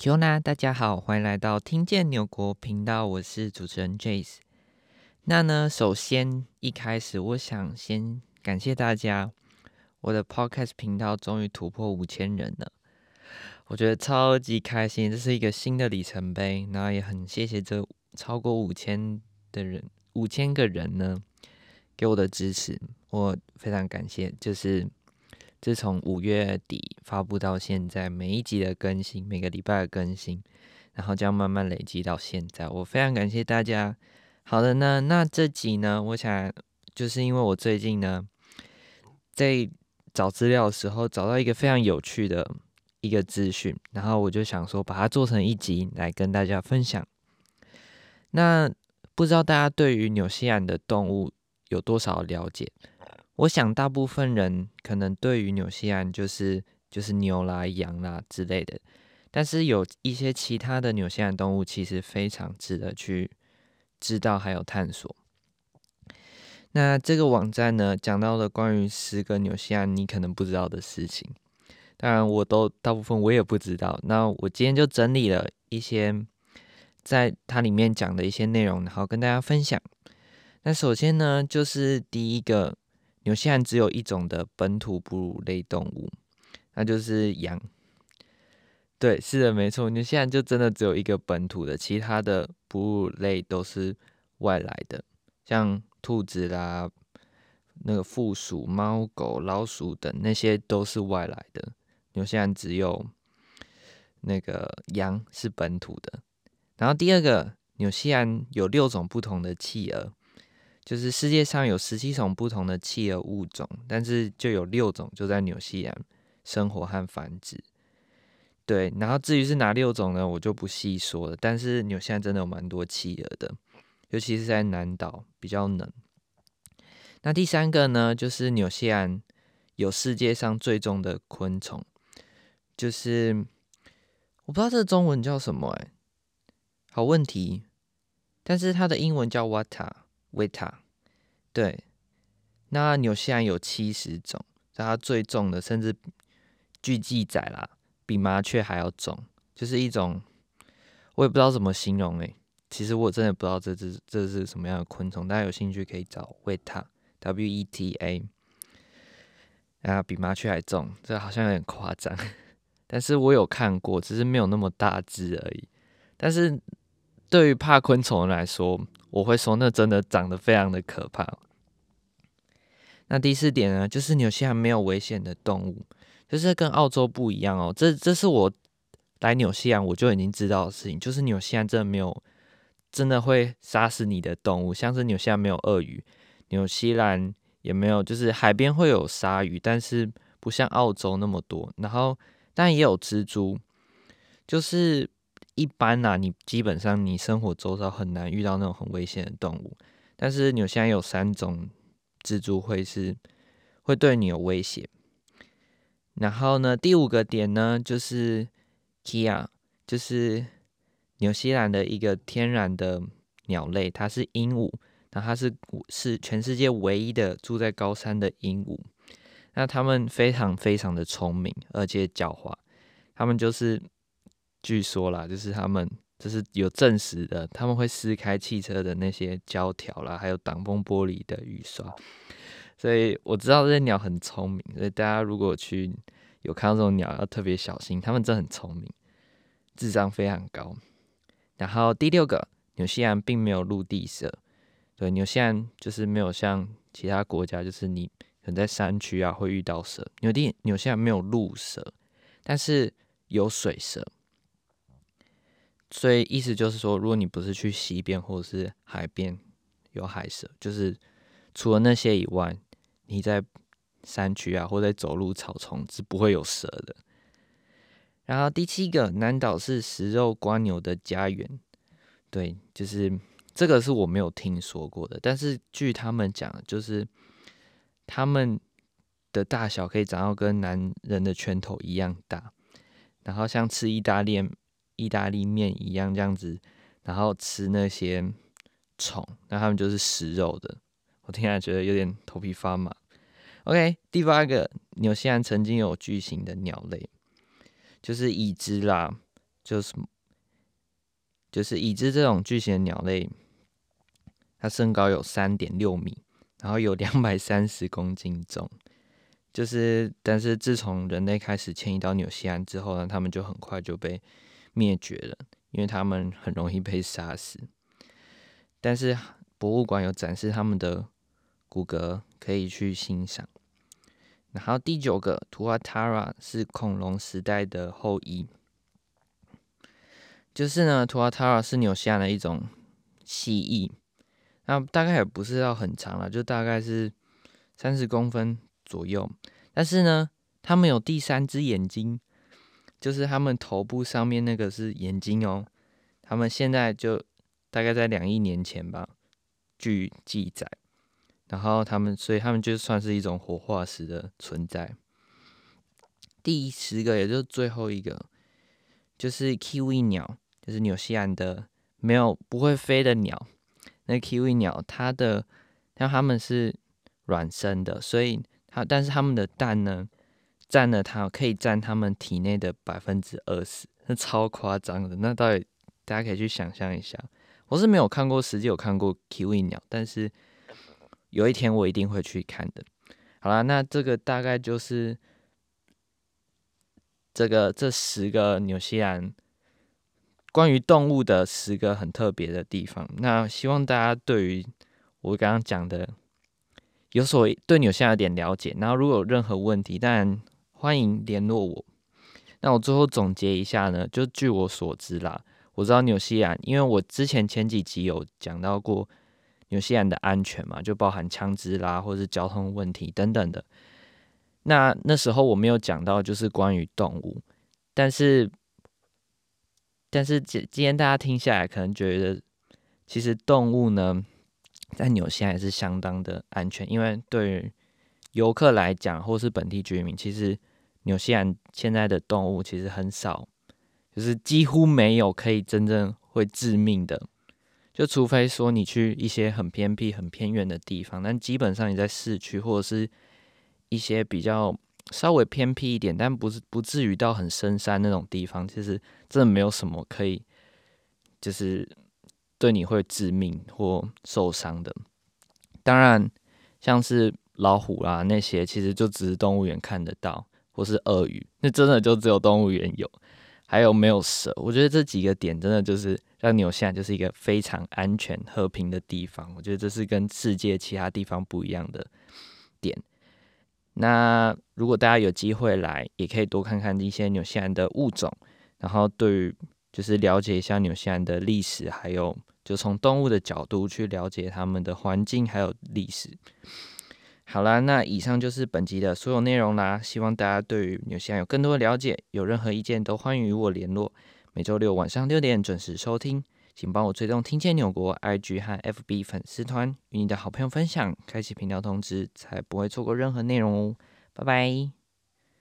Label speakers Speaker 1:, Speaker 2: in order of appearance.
Speaker 1: Q 呢？大家好，欢迎来到听见纽国频道，我是主持人 Jace。那呢，首先一开始，我想先感谢大家，我的 Podcast 频道终于突破五千人了，我觉得超级开心，这是一个新的里程碑。然后也很谢谢这超过五千的人，五千个人呢给我的支持，我非常感谢，就是。自从五月底发布到现在，每一集的更新，每个礼拜的更新，然后这样慢慢累积到现在，我非常感谢大家。好的呢，那这集呢，我想就是因为我最近呢在找资料的时候找到一个非常有趣的一个资讯，然后我就想说把它做成一集来跟大家分享。那不知道大家对于纽西兰的动物有多少了解？我想大部分人可能对于纽西兰就是就是牛啦、羊啦之类的，但是有一些其他的纽西兰动物其实非常值得去知道还有探索。那这个网站呢，讲到了关于十个纽西兰你可能不知道的事情，当然我都大部分我也不知道。那我今天就整理了一些在它里面讲的一些内容，然后跟大家分享。那首先呢，就是第一个。纽西兰只有一种的本土哺乳类动物，那就是羊。对，是的，没错，纽西兰就真的只有一个本土的，其他的哺乳类都是外来的，像兔子啦、那个负鼠、猫、狗、老鼠等那些都是外来的。纽西兰只有那个羊是本土的。然后第二个，纽西兰有六种不同的企鹅。就是世界上有十七种不同的企鹅物种，但是就有六种就在纽西兰生活和繁殖。对，然后至于是哪六种呢？我就不细说了。但是纽西兰真的有蛮多企鹅的，尤其是在南岛比较冷。那第三个呢，就是纽西兰有世界上最重的昆虫，就是我不知道这个中文叫什么哎，好问题。但是它的英文叫 Wata。维塔，对，那纽西兰有七十种，它最重的，甚至据记载啦，比麻雀还要重，就是一种我也不知道怎么形容诶、其实我真的不知道这只这是什么样的昆虫，大家有兴趣可以找维塔 W E T A，啊，比麻雀还重，这好像有点夸张，但是我有看过，只是没有那么大只而已，但是。对于怕昆虫来说，我会说那真的长得非常的可怕。那第四点呢，就是纽西兰没有危险的动物，就是跟澳洲不一样哦。这这是我来纽西兰我就已经知道的事情，就是纽西兰真的没有真的会杀死你的动物，像是纽西兰没有鳄鱼，纽西兰也没有，就是海边会有鲨鱼，但是不像澳洲那么多。然后但也有蜘蛛，就是。一般呐、你基本上你生活周遭很难遇到那种很危险的动物，但是纽西兰有三种蜘蛛会是会对你有威胁。然后呢，第五个点呢，就是 Kea，就是纽西兰的一个天然的鸟类，它是鹦鹉，那它是是全世界唯一的住在高山的鹦鹉。那它们非常非常的聪明，而且狡猾，它们就是。据说啦，就是他们这是有证实的，他们会撕开汽车的那些胶条啦，还有挡风玻璃的雨刷。所以我知道这些鸟很聪明，所以大家如果去有看到这种鸟，要特别小心，它们真的很聪明，智商非常高。然后第六个，纽西兰并没有陆地蛇，对，纽西兰就是没有像其他国家，就是你可能在山区啊会遇到蛇。纽地纽西兰没有陆蛇，但是有水蛇。所以意思就是说，如果你不是去西边或者是海边有海蛇，就是除了那些以外，你在山区啊或者走路草丛是不会有蛇的。然后第七个，南岛是食肉蜗牛的家园。对，就是这个是我没有听说过的，但是据他们讲，就是他们的大小可以长到跟男人的拳头一样大，然后像吃意大利。意大利面一样这样子，然后吃那些虫，那他们就是食肉的。我听起来觉得有点头皮发麻。OK，第八个，纽西兰曾经有巨型的鸟类，就是已知啦，就是就是已知这种巨型鸟类，它身高有三点六米，然后有两百三十公斤重。就是，但是自从人类开始迁移到纽西兰之后呢，它们就很快就被灭绝了，因为它们很容易被杀死。但是博物馆有展示它们的骨骼，可以去欣赏。然后第九个图阿塔拉是恐龙时代的后裔，就是呢，图阿塔拉是纽西兰的一种蜥蜴，那大概也不是要很长了，就大概是三十公分左右。但是呢，它们有第三只眼睛，就是他们头部上面那个是眼睛哦。他们现在就大概在两亿年前吧，据记载。然后他们，所以他们就算是一种活化石的存在。第十个，也就是最后一个，就是 Kiwi 鸟，就是纽西兰的没有不会飞的鸟。那 Kiwi 鸟，它的像它们是卵生的，所以它但是它们的蛋呢，占了它可以占它们体内的百分之二十，那超夸张的。那到底大家可以去想象一下。我是没有看过实际有看过 Kiwi 鸟，但是。有一天我一定会去看的。好啦，那这个大概就是这个这十个纽西兰关于动物的十个很特别的地方。那希望大家对于我刚刚讲的有所对纽西兰有点了解。然后如果有任何问题，当然欢迎联络我。那我最后总结一下呢，就据我所知啦，我知道纽西兰，因为我之前前几集有讲到过。纽西兰的安全嘛，就包含枪支啦，或是交通问题等等的。那那时候我没有讲到，就是关于动物。但是，但是今今天大家听下来，可能觉得其实动物呢，在纽西兰是相当的安全，因为对于游客来讲，或是本地居民，其实纽西兰现在的动物其实很少，就是几乎没有可以真正会致命的。就除非说你去一些很偏僻、很偏远的地方，但基本上你在市区或者是一些比较稍微偏僻一点，但不是不至于到很深山那种地方，其实真的没有什么可以就是对你会致命或受伤的。当然，像是老虎啦那些，其实就只是动物园看得到，或是鳄鱼，那真的就只有动物园有。还有没有蛇？我觉得这几个点真的就是让纽西兰就是一个非常安全、和平的地方。我觉得这是跟世界其他地方不一样的点。那如果大家有机会来，也可以多看看一些纽西兰的物种，然后对于就是了解一下纽西兰的历史，还有就从动物的角度去了解他们的环境还有历史。好啦，那以上就是本集的所有内容啦。希望大家对于纽西兰有更多的了解，有任何意见都欢迎与我联络。每周六晚上六点准时收听，请帮我追踪听见纽国 IG 和 FB 粉丝团，与你的好朋友分享，开启频道通知，才不会错过任何内容哦。拜拜。